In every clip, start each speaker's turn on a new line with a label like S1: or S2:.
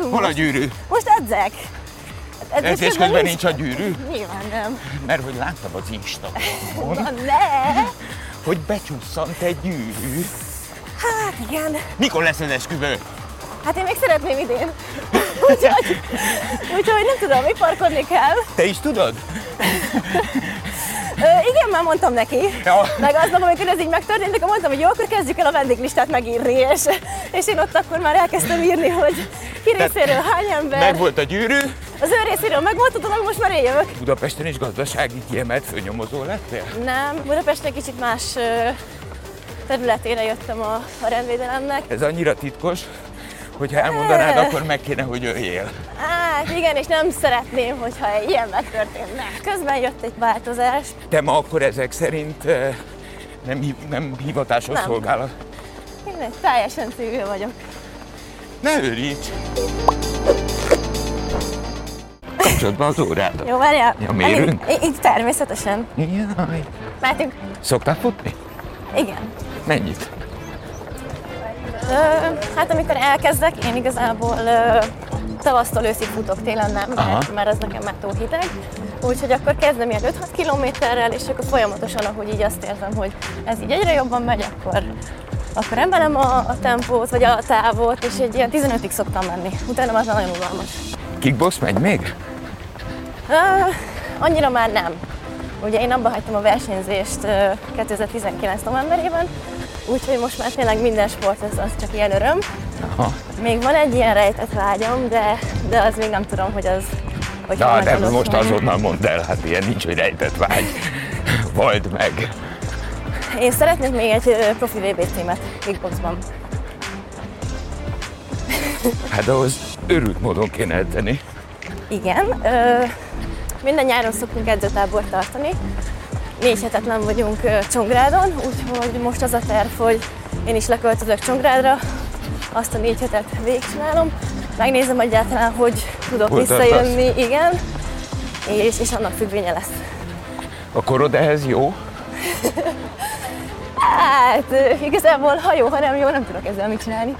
S1: voltunk.
S2: Hol a gyűrű?
S1: Most edzek. Hát
S2: Edzés közben nincs a gyűrű?
S1: Nyilván nem.
S2: Mert hogy láttam az Instagramon,
S1: Na ne!
S2: hogy becsusszant egy gyűrű.
S1: Hát igen.
S2: Mikor lesz az esküvő?
S1: Hát én még szeretném idén. Úgyhogy, úgyhogy nem tudom, mi parkodni kell.
S2: Te is tudod?
S1: Ö, igen, már mondtam neki.
S2: Ja.
S1: Meg aznap, amikor ez így megtörtént, akkor mondtam, hogy jó, akkor kezdjük el a vendéglistát megírni, és, és én ott akkor már elkezdtem írni, hogy ki részéről hány ember.
S2: Meg volt a gyűrű,
S1: Az ő részéről megmondtad, hogy most már én jövök.
S2: Budapesten is gazdasági kiemelt főnyomozó lettél?
S1: Nem, Budapesten kicsit más területére jöttem a, a rendvédelemnek.
S2: Ez annyira titkos, hogy ha elmondanád, akkor meg kéne, hogy jöjjél.
S1: Hát igen, és nem szeretném, hogyha egy ilyen megtörténne. Közben jött egy változás.
S2: Te ma akkor ezek szerint nem, nem hivatásos
S1: Nem.
S2: szolgálat.
S1: Én egy teljesen civil vagyok.
S2: Ne őríts! Kapcsolod be az órádat.
S1: Jó, várjál.
S2: Ja, mérünk?
S1: Így, így természetesen.
S2: Jaj.
S1: Mehetünk?
S2: Szoktál futni?
S1: Igen.
S2: Mennyit?
S1: Ö, hát amikor elkezdek, én igazából ö, tavasztól őszig futok, télen nem,
S2: Aha.
S1: mert, mert az nekem már túl hideg. Úgyhogy akkor kezdem ilyen 5-6 kilométerrel, és akkor folyamatosan, ahogy így azt érzem, hogy ez így egyre jobban megy, akkor, akkor emelem a, a tempót, vagy a távot, és egy ilyen 15-ig szoktam menni. Utána már nagyon unalmas.
S2: Kickbox megy még?
S1: Ö, annyira már nem. Ugye én abba hagytam a versenyzést ö, 2019 novemberében, úgyhogy most már tényleg minden sport az, az csak ilyen öröm.
S2: Aha.
S1: Még van egy ilyen rejtett vágyam, de, de az még nem tudom, hogy az hogy
S2: Na, de
S1: megvalósul.
S2: most azonnal mondd el, hát ilyen nincs, hogy rejtett vágy. Vald meg.
S1: Én szeretnék még egy profi VB címet kickboxban.
S2: Hát ahhoz őrült módon kéne edzeni.
S1: Igen, ö, minden nyáron szoktunk edzőtábort tartani. Négy hetetlen vagyunk ö, Csongrádon, úgyhogy most az a terv, hogy én is leköltözök Csongrádra, azt a négy hetet végigcsinálom. Megnézem egyáltalán, hogy tudok
S2: Hol
S1: visszajönni, igen, és, és annak függvénye lesz.
S2: A korod ehhez jó?
S1: Hát igazából, ha jó, ha nem jó, nem tudok ezzel mit csinálni.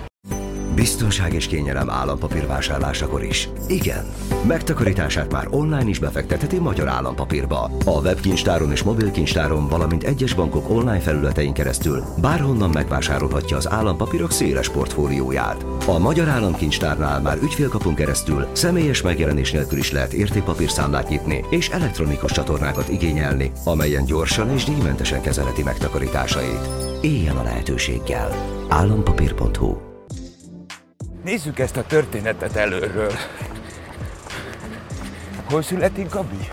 S3: Biztonság és kényelem állampapír vásárlásakor is. Igen. Megtakarítását már online is befektetheti Magyar Állampapírba. A webkincstáron és mobilkincstáron, valamint egyes bankok online felületein keresztül bárhonnan megvásárolhatja az állampapírok széles portfólióját. A Magyar Államkincstárnál már ügyfélkapun keresztül személyes megjelenés nélkül is lehet értékpapírszámlát nyitni és elektronikus csatornákat igényelni, amelyen gyorsan és díjmentesen kezelheti megtakarításait. Éljen a lehetőséggel. Állampapír.hu
S2: Nézzük ezt a történetet előről. Hol születik Gabi?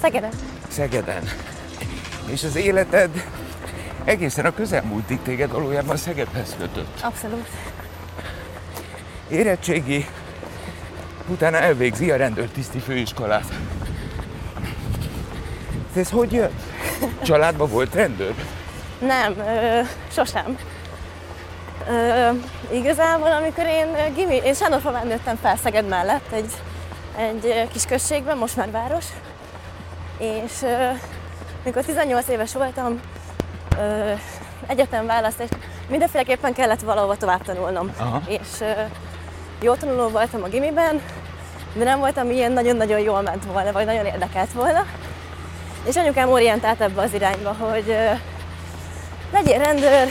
S1: Szegeden.
S2: Szegeden. És az életed egészen a közelmúltig téged valójában Szegedhez kötött.
S1: Abszolút.
S2: Érettségi, utána elvégzi a rendőrtiszti főiskolát. Ez hogy jött? Családban volt rendőr?
S1: Nem, ö, sosem. Ö, igazából, amikor én gimi, én Sándorfalván nőttem fel Szeged mellett, egy, egy kis községben, most már város, és ö, mikor 18 éves voltam, ö, egyetem választás, mindenféleképpen kellett valahova tovább tanulnom.
S2: Aha.
S1: És ö, jó tanuló voltam a gimiben, de nem voltam ilyen nagyon-nagyon jól ment volna, vagy nagyon érdekelt volna. És anyukám orientált ebbe az irányba, hogy ö, legyél rendőr,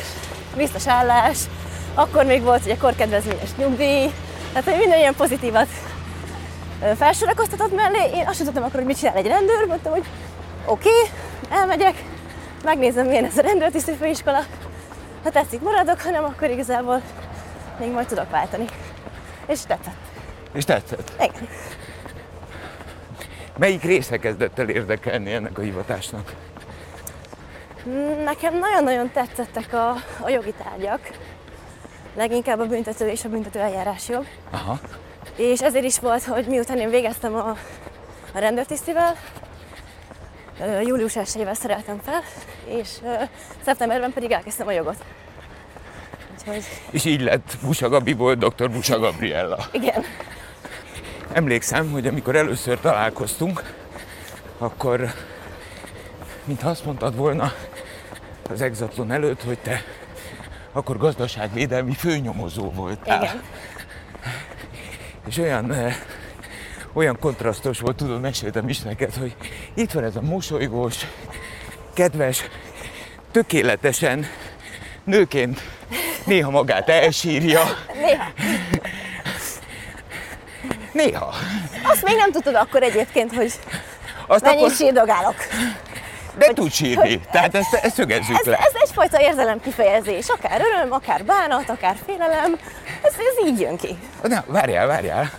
S1: biztos állás, akkor még volt ugye korkedvezményes nyugdíj, tehát hogy minden ilyen pozitívat felsorakoztatott mellé. Én azt sem tudtam akkor, hogy mit csinál egy rendőr, mondtam, hogy oké, okay, elmegyek, megnézem, milyen ez a rendőrtiszti főiskola. Ha tetszik, maradok, ha nem, akkor igazából még majd tudok váltani. És tetszett.
S2: És tetszett?
S1: Igen.
S2: Melyik része kezdett el érdekelni ennek a hivatásnak?
S1: Nekem nagyon-nagyon tetszettek a, a jogi tárgyak, leginkább a büntető és a büntető eljárásjog.
S2: Aha.
S1: És ezért is volt, hogy miután én végeztem a, a rendőrtisztivel, július 1 szereltem fel, és szeptemberben pedig elkezdtem a jogot. Úgyhogy
S2: És így lett Busa Gabiból dr. Busa Gabriella.
S1: igen,
S2: Emlékszem, hogy amikor először találkoztunk, akkor mintha azt mondtad volna az exatlon előtt, hogy te akkor gazdaságvédelmi főnyomozó voltál.
S1: igen.
S2: és olyan, eh, olyan kontrasztos volt, tudod, meséltem is neked, hogy itt van ez a mosolygós, kedves, tökéletesen nőként néha magát elsírja.
S1: Néha.
S2: Néha.
S1: Azt még nem tudtad akkor egyébként, hogy
S2: Azt
S1: mennyi
S2: akkor,
S1: sírdogálok.
S2: de tud sírni. Tehát ezt, ezt szögezzük
S1: Ez,
S2: le.
S1: ez egyfajta érzelem kifejezés, akár öröm, akár bánat, akár félelem, ez, ez így jön ki.
S2: Na, várjál, várjál.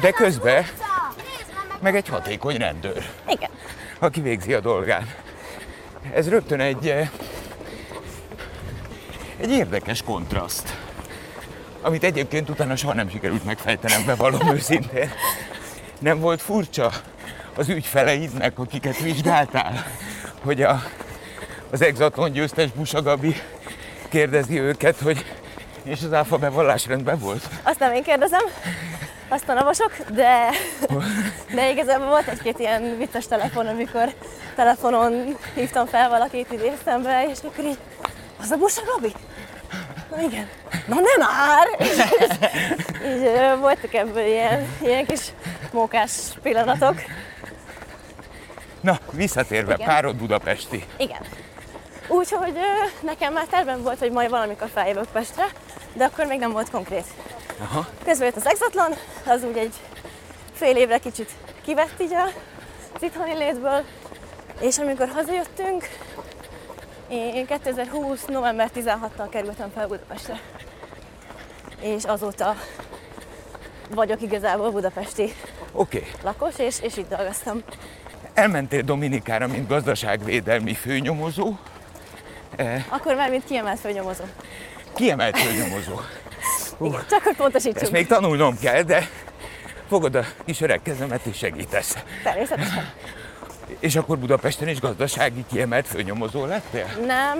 S2: De közben meg egy hatékony rendőr,
S1: Igen.
S2: aki végzi a dolgát. Ez rögtön egy, eh, egy érdekes kontraszt, amit egyébként utána soha nem sikerült megfejtenem, bevallom őszintén. Nem volt furcsa az ügyfeleidnek, akiket vizsgáltál, hogy a, az exaton győztes Busa Gabi kérdezi őket, hogy és az áfa bevallás rendben volt?
S1: Azt nem én kérdezem, azt a navasok, de, de igazából volt egy-két ilyen vicces telefon, amikor telefonon hívtam fel valakit így eszembe, és akkor így, az a Busa Gabi? Na igen. Na nem már! És, és, így voltak ebből ilyen, ilyen kis mókás pillanatok.
S2: Na, visszatérve,
S1: Igen.
S2: párod budapesti.
S1: Igen. Úgyhogy nekem már tervem volt, hogy majd valamikor feljövök Pestre, de akkor még nem volt konkrét.
S2: Aha.
S1: Közben jött az Exatlon, az úgy egy fél évre kicsit kivett így a- az itthoni létből, és amikor hazajöttünk, én 2020. november 16-tal kerültem fel Budapestre. És azóta vagyok igazából budapesti
S2: okay.
S1: lakos, és, és itt dolgoztam.
S2: elmentél Dominikára, mint gazdaságvédelmi főnyomozó,
S1: Akkor már mint kiemelt főnyomozó.
S2: kiemelt főnyomozó.
S1: Igen, csak hogy pontosítsuk.
S2: Ezt még tanulnom kell, de fogod a kis öreg kezemet és segítesz.
S1: Természetesen.
S2: És akkor Budapesten is gazdasági kiemelt főnyomozó lettél?
S1: Nem,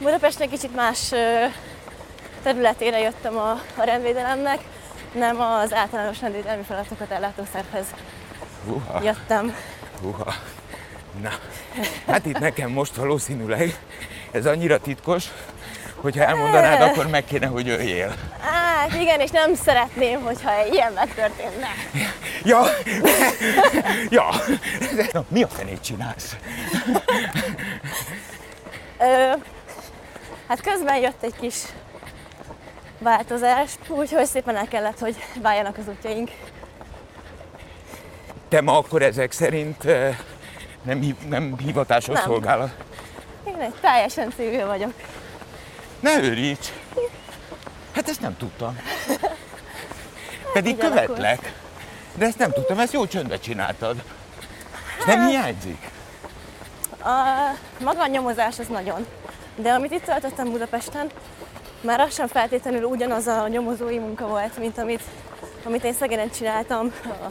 S1: Budapesten kicsit más területére jöttem a, a rendvédelemnek, nem az általános rendvédelmi feladatokat ellátó szervhez
S2: Uha,
S1: jöttem.
S2: uha. Na, hát itt nekem most valószínűleg ez annyira titkos, hogyha elmondanád, akkor meg kéne, hogy öljél.
S1: Hát igen, és nem szeretném, hogyha ilyen megtörténne.
S2: Ja, ja. Na, mi a fenét csinálsz?
S1: Ö, hát közben jött egy kis változás, úgyhogy szépen el kellett, hogy váljanak az útjaink.
S2: Te ma akkor ezek szerint nem, nem hivatásos
S1: Nem.
S2: szolgálat.
S1: Én egy teljesen civil vagyok.
S2: Ne őríts! Hát ezt nem tudtam. Pedig követlek. De ezt nem tudtam, ezt jó csöndbe csináltad. És nem hiányzik?
S1: A maga a nyomozás az nagyon. De amit itt töltöttem Budapesten, már az sem feltétlenül ugyanaz a nyomozói munka volt, mint amit, amit én Szegeden csináltam. A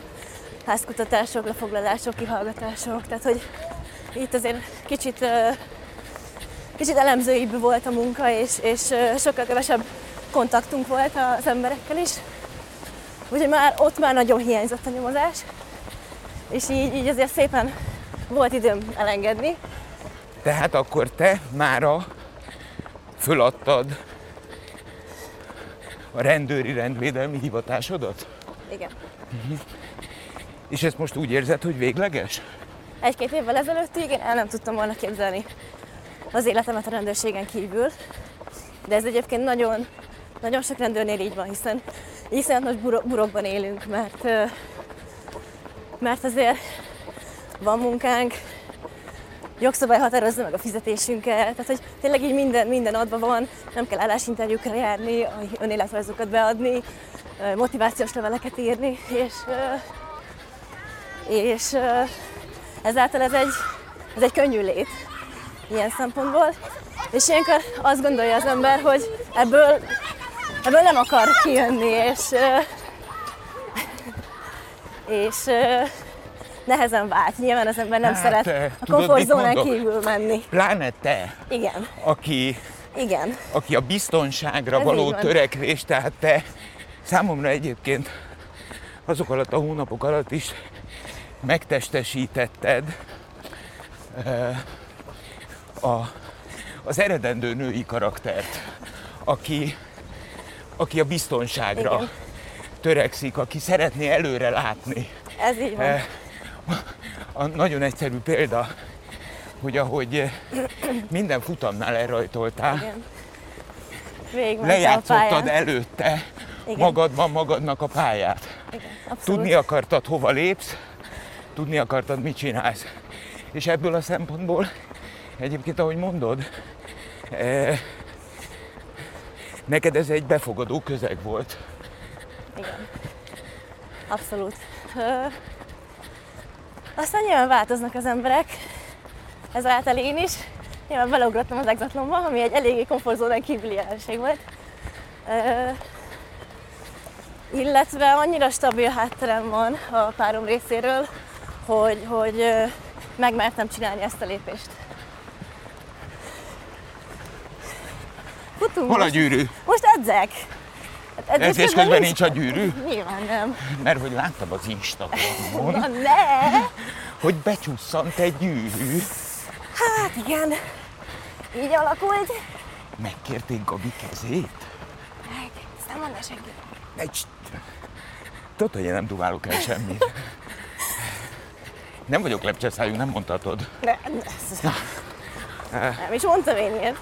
S1: házkutatások, lefoglalások, kihallgatások. Tehát, hogy itt azért kicsit, kicsit elemzőibb volt a munka, és, és sokkal kevesebb kontaktunk volt az emberekkel is. Úgyhogy már ott már nagyon hiányzott a nyomozás, és így, így azért szépen volt időm elengedni.
S2: Tehát akkor te mára föladtad a rendőri rendvédelmi hivatásodat?
S1: Igen.
S2: És ezt most úgy érzed, hogy végleges?
S1: Egy-két évvel ezelőttig én el nem tudtam volna képzelni az életemet a rendőrségen kívül, de ez egyébként nagyon, nagyon sok rendőrnél így van, hiszen iszonyatos buro- burokban élünk, mert, mert azért van munkánk, jogszabály határozza meg a fizetésünket, tehát hogy tényleg így minden, minden adva van, nem kell állásinterjúkra járni, önéletrajzokat beadni, motivációs leveleket írni, és, és ezáltal ez egy, ez egy könnyű lét ilyen szempontból. És ilyenkor azt gondolja az ember, hogy ebből, ebből nem akar kijönni, és, és nehezen vált. Nyilván az ember nem
S2: Hát,
S1: szeret a komfortzónán kívül menni.
S2: Pláne te,
S1: Igen,
S2: aki,
S1: igen.
S2: aki a biztonságra
S1: Ez
S2: való törekvés, tehát te számomra egyébként azok alatt a hónapok alatt is megtestesítetted eh, a, az eredendő női karaktert, aki, aki a biztonságra
S1: Igen.
S2: törekszik, aki szeretné előre látni.
S1: Ez így van.
S2: Eh, A nagyon egyszerű példa, hogy ahogy eh, minden futamnál elrajtoltál,
S1: Igen. A
S2: lejátszottad előtte
S1: Igen.
S2: magadban magadnak a pályát.
S1: Igen, abszolút.
S2: Tudni akartad, hova lépsz, tudni akartad, mit csinálsz. És ebből a szempontból, egyébként ahogy mondod, eh, neked ez egy befogadó közeg volt.
S1: Igen. Abszolút. Ö, aztán nyilván változnak az emberek, ezáltal én is. Nyilván beleugrottam az exatlonba, ami egy eléggé komfortzónán kívüli jelenség volt. Ö, illetve annyira stabil hátterem van a párom részéről, hogy, hogy megmertem csinálni ezt a lépést. Futunk
S2: Hol a
S1: most.
S2: gyűrű?
S1: Most edzek. Hát
S2: Edzés közben nincs a gyűrű?
S1: Nyilván nem.
S2: Mert hogy láttam az Instagramon,
S1: Na ne!
S2: hogy becsusszant egy gyűrű.
S1: Hát igen. Így alakult.
S2: Megkérték Gabi kezét?
S1: Meg, ezt nem mondja senki.
S2: Egy... Tudod, hogy én nem duválok el semmit. Nem vagyok lepcseszájú, nem mondhatod.
S1: Ne, ne. Nem is mondtam én ilyet.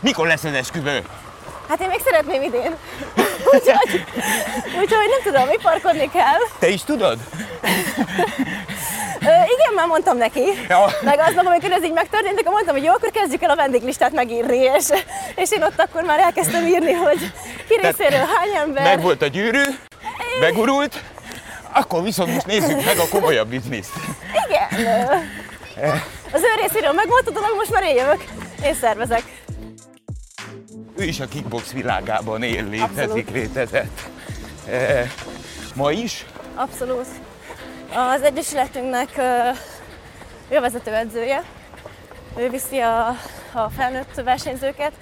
S2: Mikor lesz az esküvő?
S1: Hát én még szeretném idén. Úgyhogy, úgyhogy nem tudom, mi parkodni kell.
S2: Te is tudod?
S1: Ö, igen, már mondtam neki.
S2: Ja.
S1: Meg aznap, amikor ez így megtörtént, akkor mondtam, hogy jó, akkor kezdjük el a vendéglistát megírni, és, és én ott akkor már elkezdtem írni, hogy ki részéről hány ember.
S2: Meg volt a gyűrű, begurult, akkor viszont most nézzük meg a komolyabb bizniszt.
S1: Igen. Az ő részéről megvolt a dolog, most már én jövök. Én szervezek.
S2: Ő is a kickbox világában él, létezik,
S1: Abszolút.
S2: létezett. E, ma is?
S1: Abszolút. Az Egyesületünknek ő a vezetőedzője. Ő viszi a, a felnőtt versenyzőket,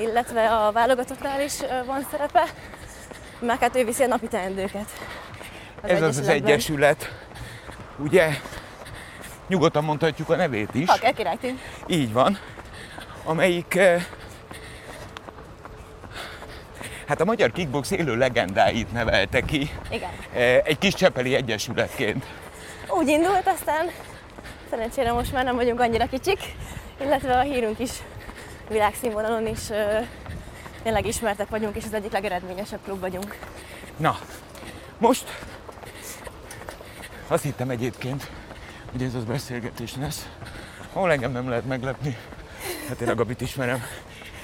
S1: illetve a válogatottnál is van szerepe, meg hát ő viszi a napi teendőket.
S2: Ez az az egyesület, ugye? Nyugodtan mondhatjuk a nevét is.
S1: Haker királytím.
S2: Így van. Amelyik eh, hát a magyar kickbox élő legendáit nevelte ki
S1: Igen.
S2: eh, egy kis csepeli egyesületként.
S1: Úgy indult, aztán szerencsére most már nem vagyunk annyira kicsik, illetve a hírünk is világszínvonalon is ö, tényleg ismertek vagyunk, és az egyik legeredményesebb klub vagyunk.
S2: Na, most azt hittem egyébként, hogy ez az beszélgetés lesz, ahol engem nem lehet meglepni. Hát én a Gabit ismerem.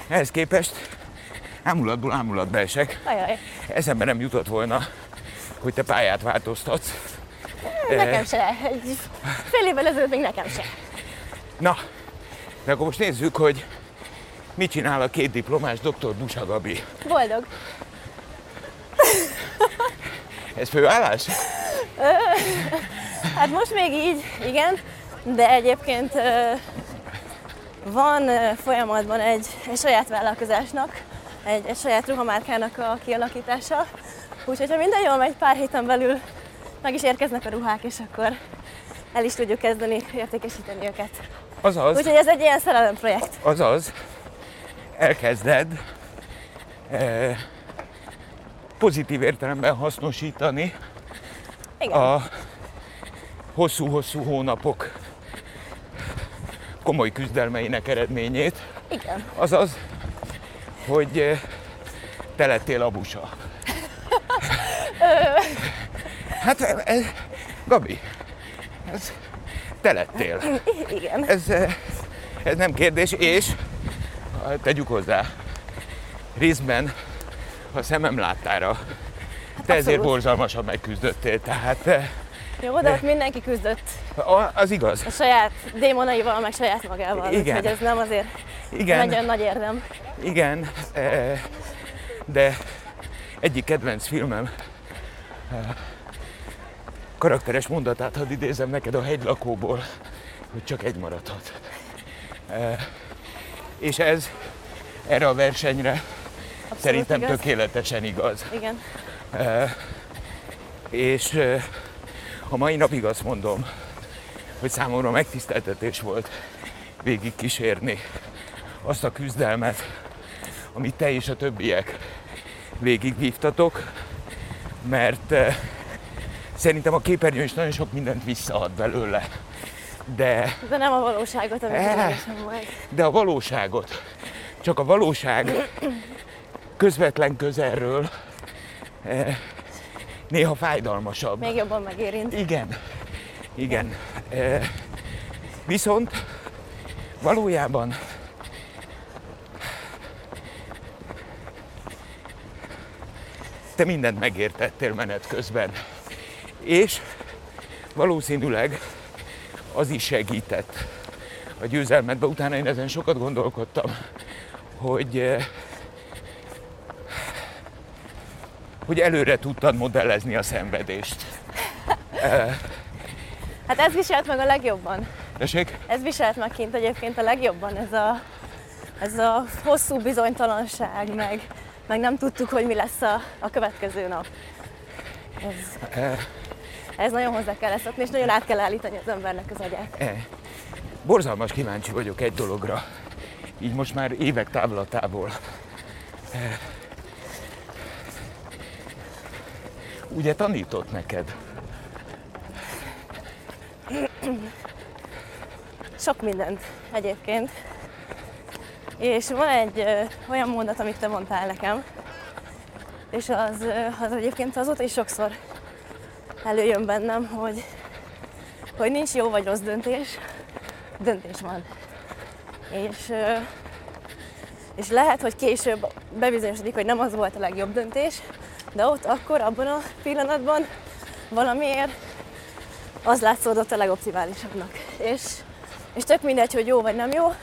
S2: Ehhez képest ámulatból ámulatba esek.
S1: Ajaj,
S2: Eszembe nem jutott volna, hogy te pályát változtatsz.
S1: nekem se. Egy fél évvel ezelőtt még nekem se.
S2: Na, de akkor most nézzük, hogy mit csinál a két diplomás dr. Busa Gabi.
S1: Boldog.
S2: Ez főállás?
S1: Hát most még így, igen, de egyébként van folyamatban egy, egy saját vállalkozásnak, egy, egy saját ruhamárkának a kialakítása. Úgyhogy ha minden jól megy, pár héten belül meg is érkeznek a ruhák, és akkor el is tudjuk kezdeni értékesíteni őket.
S2: Azaz,
S1: Úgyhogy ez egy ilyen szerelem projekt.
S2: azaz, elkezded eh, pozitív értelemben hasznosítani
S1: Igen.
S2: a hosszú-hosszú hónapok komoly küzdelmeinek eredményét,
S1: Igen.
S2: azaz, hogy eh, te lettél a busa. Hát, ez, Gabi, ez te lettél.
S1: Igen.
S2: Ez, eh, ez nem kérdés, és eh, tegyük hozzá, részben a szemem láttára, te ezért borzalmasan megküzdöttél, tehát eh,
S1: Jó, de ott mindenki küzdött
S2: a- az igaz.
S1: a saját démonaival, meg saját magával.
S2: Igen.
S1: Úgyhogy ez nem azért
S2: Igen,
S1: nagyon nagy érdem.
S2: igen, eh, de egyik kedvenc filmem eh, karakteres mondatát hadd idézem neked a hegylakóból, hogy csak egy maradhat. És ez erre a versenyre
S1: Abszolút
S2: szerintem
S1: igaz.
S2: tökéletesen igaz.
S1: Igen.
S2: És a mai napig azt mondom, hogy számomra megtiszteltetés volt végig kísérni azt a küzdelmet, amit te és a többiek végigvívtatok, mert szerintem a képernyő is nagyon sok mindent visszaad belőle. De,
S1: De nem a valóságot, amit majd.
S2: de a valóságot, csak a valóság közvetlen közelről néha fájdalmasabb.
S1: Még jobban megérint.
S2: Igen, igen. E, viszont valójában te mindent megértettél menet közben. És valószínűleg az is segített a győzelmedbe. Utána én ezen sokat gondolkodtam, hogy eh, hogy előre tudtad modellezni a szenvedést.
S1: Hát ez viselt meg a legjobban.
S2: Tessék?
S1: Ez viselt meg kint egyébként a legjobban, ez a, ez a hosszú bizonytalanság, meg, meg nem tudtuk, hogy mi lesz a, a következő nap. Ez,
S2: Eh,
S1: ez nagyon hozzá kell szokni, és nagyon át kell állítani az embernek az agyát.
S2: eh. Borzalmas kíváncsi vagyok egy dologra. Így most már évek távlatából. Eh. Ugye tanított neked?
S1: Sok mindent egyébként. És van egy ö, olyan mondat, amit te mondtál nekem, és az, ö, az egyébként azóta is sokszor előjön bennem, hogy, hogy nincs jó vagy rossz döntés, döntés van. És, ö, és lehet, hogy később bebizonyosodik, hogy nem az volt a legjobb döntés, de ott akkor, abban a pillanatban valamiért az látszódott a legoptimálisabbnak. És, és tök mindegy, hogy jó vagy nem jó,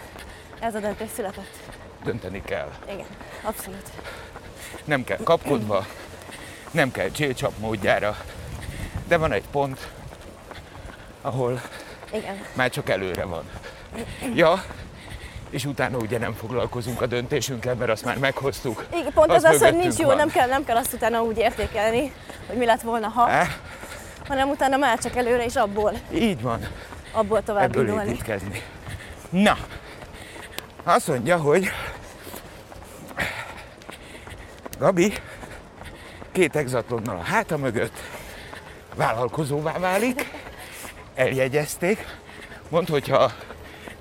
S1: ez a döntés született.
S2: Dönteni kell.
S1: Igen, abszolút.
S2: Nem kell kapkodva, nem kell csélcsap módjára, de van egy pont, ahol
S1: Igen.
S2: már csak előre van. Ja, és utána ugye nem foglalkozunk a döntésünkkel, mert azt már meghoztuk.
S1: Igen, pont
S2: Az
S1: az hogy nincs jó,
S2: van.
S1: nem kell, nem kell azt utána úgy értékelni, hogy mi lett volna, ha,
S2: Eh?
S1: hanem utána már csak előre, és abból,
S2: Így van.
S1: abból tovább
S2: ebből
S1: indulni.
S2: építkezni. Na, azt mondja, hogy Gabi két exatlonnal a háta mögött vállalkozóvá válik, eljegyezték, mondd, hogyha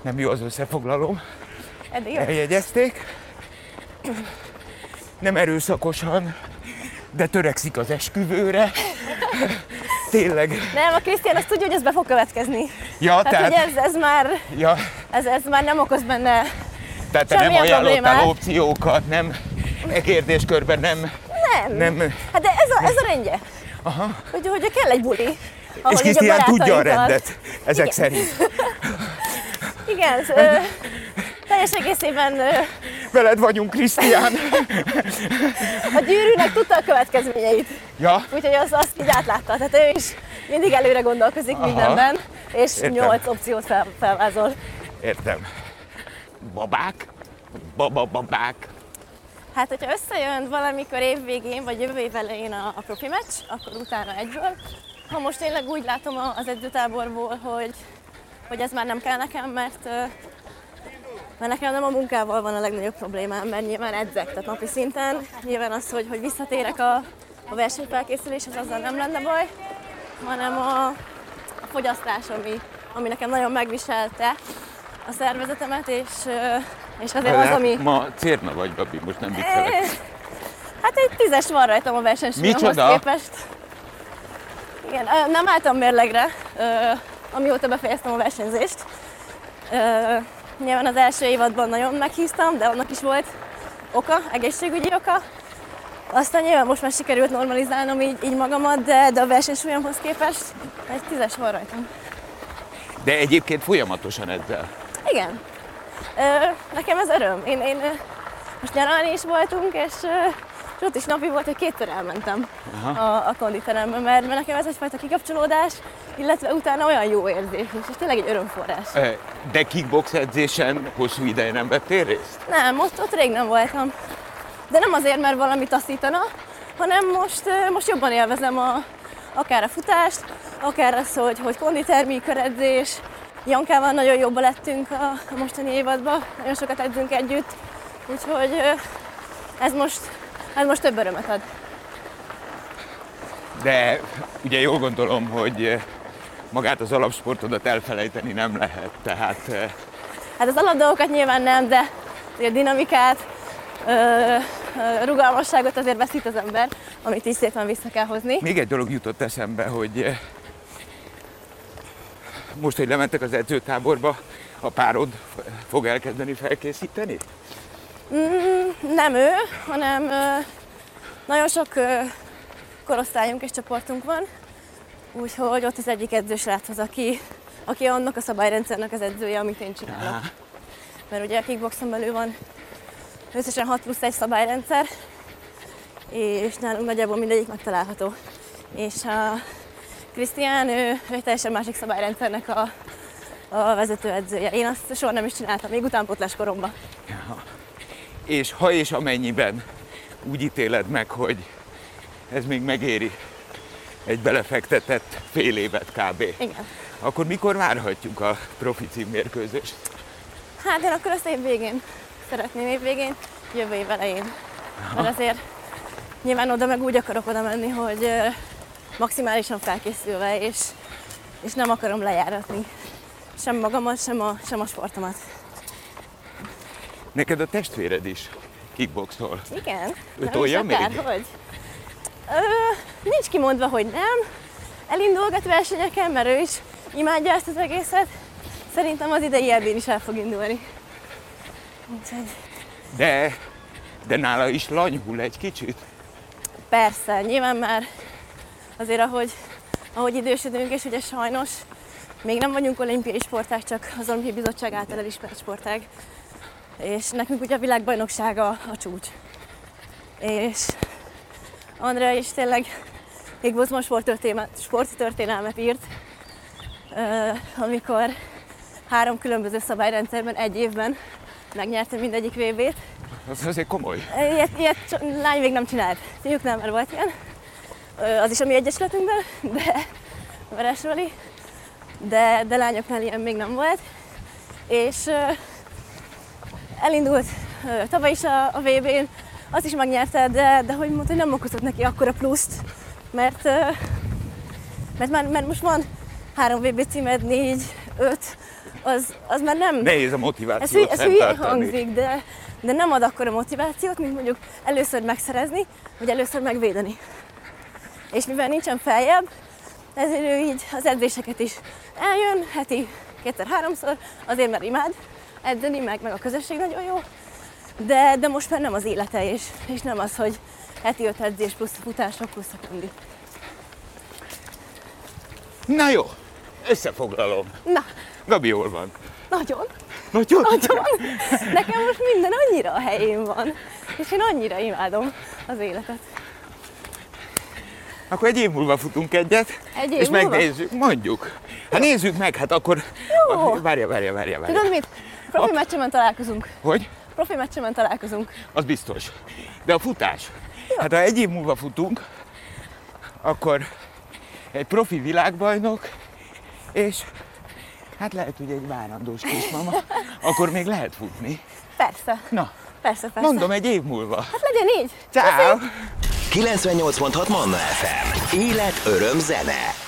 S2: nem jó az összefoglalom,
S1: Eddig jó?
S2: eljegyezték, nem erőszakosan, de törekszik az esküvőre, tényleg,
S1: Nem, a Krisztián azt tudja, hogy ez be fog következni.
S2: ja,
S1: Tehát, hogy ez, ez, már,
S2: ja,
S1: ez, ez már nem okoz benne
S2: Tehát te nem ajánlottál
S1: problémát.
S2: opciókat, nem e kérdéskörben nem,
S1: Nem.
S2: nem.
S1: Hát de ez a, ez a rendje. Aha. Hogy, hogy kell egy buli.
S2: És Krisztián tudja a rendet, ezek
S1: Igen.
S2: szerint.
S1: Igen, ö, teljes egészében
S2: Veled vagyunk, Krisztián.
S1: a gyűrűnek tudta a következményeit.
S2: Ja,
S1: Úgyhogy az, azt így átlátta. Tehát ő is mindig előre gondolkozik
S2: Aha.
S1: mindenben, és
S2: Értem.
S1: nyolc opciót fel, felvázol.
S2: értem. Babák? Baba babák.
S1: Hát, hogyha összejön valamikor évvégén, vagy jövő év elején a, a profi meccs, akkor utána egyből. Ha most tényleg úgy látom az edzőtáborból, hogy, hogy ez már nem kell nekem, mert, mert nekem nem a munkával van a legnagyobb problémám, mert nyilván edzek, tehát napi szinten. Nyilván az, hogy, hogy visszatérek a, a versenyfelkészüléshez, azzal nem lenne baj, hanem a, a fogyasztás, ami, ami nekem nagyon megviselte a szervezetemet, és, és azért az, ami...
S2: Ma cérna vagy, Gabi, most nem viccelek.
S1: Hát egy tízes van rajtam a versenysúlyomhoz képest. Igen, nem álltam mérlegre, amióta befejeztem a versenyzést. Nyilván az első évadban nagyon meghíztam, de annak is volt oka, egészségügyi oka. Aztán nyilván most már sikerült normalizálnom így, így magamat, de, de a versenysúlyomhoz képest egy tízes van rajtam.
S2: De egyébként folyamatosan ezzel.
S1: Igen. Ö, nekem ez öröm. Én, én most nyaralni is voltunk, és, és ott is napi volt, hogy kétszer elmentem a, a konditerembe, mert, mert nekem ez egyfajta kikapcsolódás, illetve utána olyan jó érzés, és, tényleg egy örömforrás.
S2: De kickbox edzésen hosszú ideje nem vettél részt?
S1: Nem, ott, ott rég nem voltam. De nem azért, mert valami taszítana, hanem most, most jobban élvezem a, akár a futást, akár az, hogy, hogy konditermi, köredzés. Jankával nagyon jobban lettünk a, a mostani évadban, nagyon sokat edzünk együtt, úgyhogy ez most, ez most több örömet ad.
S2: De ugye jól gondolom, hogy magát az alapsportodat elfelejteni nem lehet, tehát...
S1: Hát az alapdolgokat nyilván nem, de a dinamikát, rugalmasságot azért veszít az ember, amit is szépen vissza kell hozni.
S2: Még egy dolog jutott eszembe, hogy most, hogy lementek az edzőtáborba, a párod fog elkezdeni felkészíteni?
S1: Mm, nem ő, hanem nagyon sok korosztályunk és csoportunk van, úgyhogy ott az egyik edzős az, aki, aki annak a szabályrendszernek az edzője, amit én csinálok. Mert ugye a kickboxon belül van összesen 6 plusz 1 szabályrendszer, és nálunk nagyjából mindegyik megtalálható. És a Krisztián, ő egy teljesen másik szabályrendszernek a, a vezetőedzője. Én azt soha nem is csináltam, még utánpótlás koromban.
S2: És ha és amennyiben úgy ítéled meg, hogy ez még megéri egy belefektetett fél évet kb.
S1: Igen.
S2: Akkor mikor várhatjuk a profi címmérkőzést?
S1: Hát én akkor azt év végén szeretném év végén, jövő év elején. Aha. Mert azért nyilván oda meg úgy akarok oda menni, hogy maximálisan felkészülve, és, és nem akarom lejáratni sem magamat, sem a, sem a sportomat.
S2: Neked a testvéred is kickboxol.
S1: Igen.
S2: Ő tolja még?
S1: Hogy? Ö, nincs kimondva, hogy nem. Elindulgat versenyeken, mert ő is imádja ezt az egészet. Szerintem az idei ebén is el fog indulni.
S2: Úgyhogy... De, de nála is lanyhul egy kicsit?
S1: Persze, nyilván már azért ahogy, ahogy idősödünk, és ugye sajnos még nem vagyunk olimpiai sportág, csak az Olimpiai Bizottság által elismert sportág. És nekünk ugye a világbajnoksága a csúcs. És Andrea is tényleg még Bozma sporttörténelmet írt, amikor három különböző szabályrendszerben egy évben megnyerte mindegyik VB-t.
S2: Az azért komoly.
S1: Ilyet, ilyet lány még nem csinált. Nem, mert volt ilyen. Az is a mi egyesületünkben, de Veresvali. De, de lányoknál ilyen még nem volt. És elindult tavaly is a, a VB-n, azt is megnyerte, de, de hogy mondta, hogy nem okozott neki akkora pluszt, mert, mert, már, mert most van három VB címed, négy, öt, az, az már nem...
S2: Nehéz a motivációt
S1: Ez, ez hülye hangzik, de, de nem ad akkora motivációt, mint mondjuk először megszerezni, vagy először megvédeni. És mivel nincsen feljebb, ezért ő így az edzéseket is eljön, heti kétszer-háromszor, azért mert imád edzeni, meg, meg a közösség nagyon jó, de, de most már nem az élete, és, és nem az, hogy heti öt edzés plusz futások plusz a kondi.
S2: Na jó, összefoglalom.
S1: Na.
S2: Gabi jól van.
S1: Nagyon.
S2: Nagyon?
S1: Nagyon. Nekem most minden annyira a helyén van, és én annyira imádom az életet.
S2: Akkor egy év múlva futunk egyet,
S1: egy év
S2: és
S1: múlva?
S2: megnézzük, mondjuk. Hát nézzük meg, hát akkor...
S1: Jó.
S2: Várja, várja, várja, várja.
S1: Tudod mit? Profi meccsemen találkozunk.
S2: Hogy?
S1: Profi meccsemen találkozunk.
S2: Az biztos. De a futás? Jó. Hát ha egy év múlva futunk, akkor egy profi világbajnok, és hát lehet, hogy egy várandós kismama, akkor még lehet futni.
S1: Persze.
S2: Na,
S1: persze, persze.
S2: mondom egy év múlva.
S1: Hát legyen így.
S2: Ciao.
S3: 98.6 Manna FM. Élet, öröm, zene.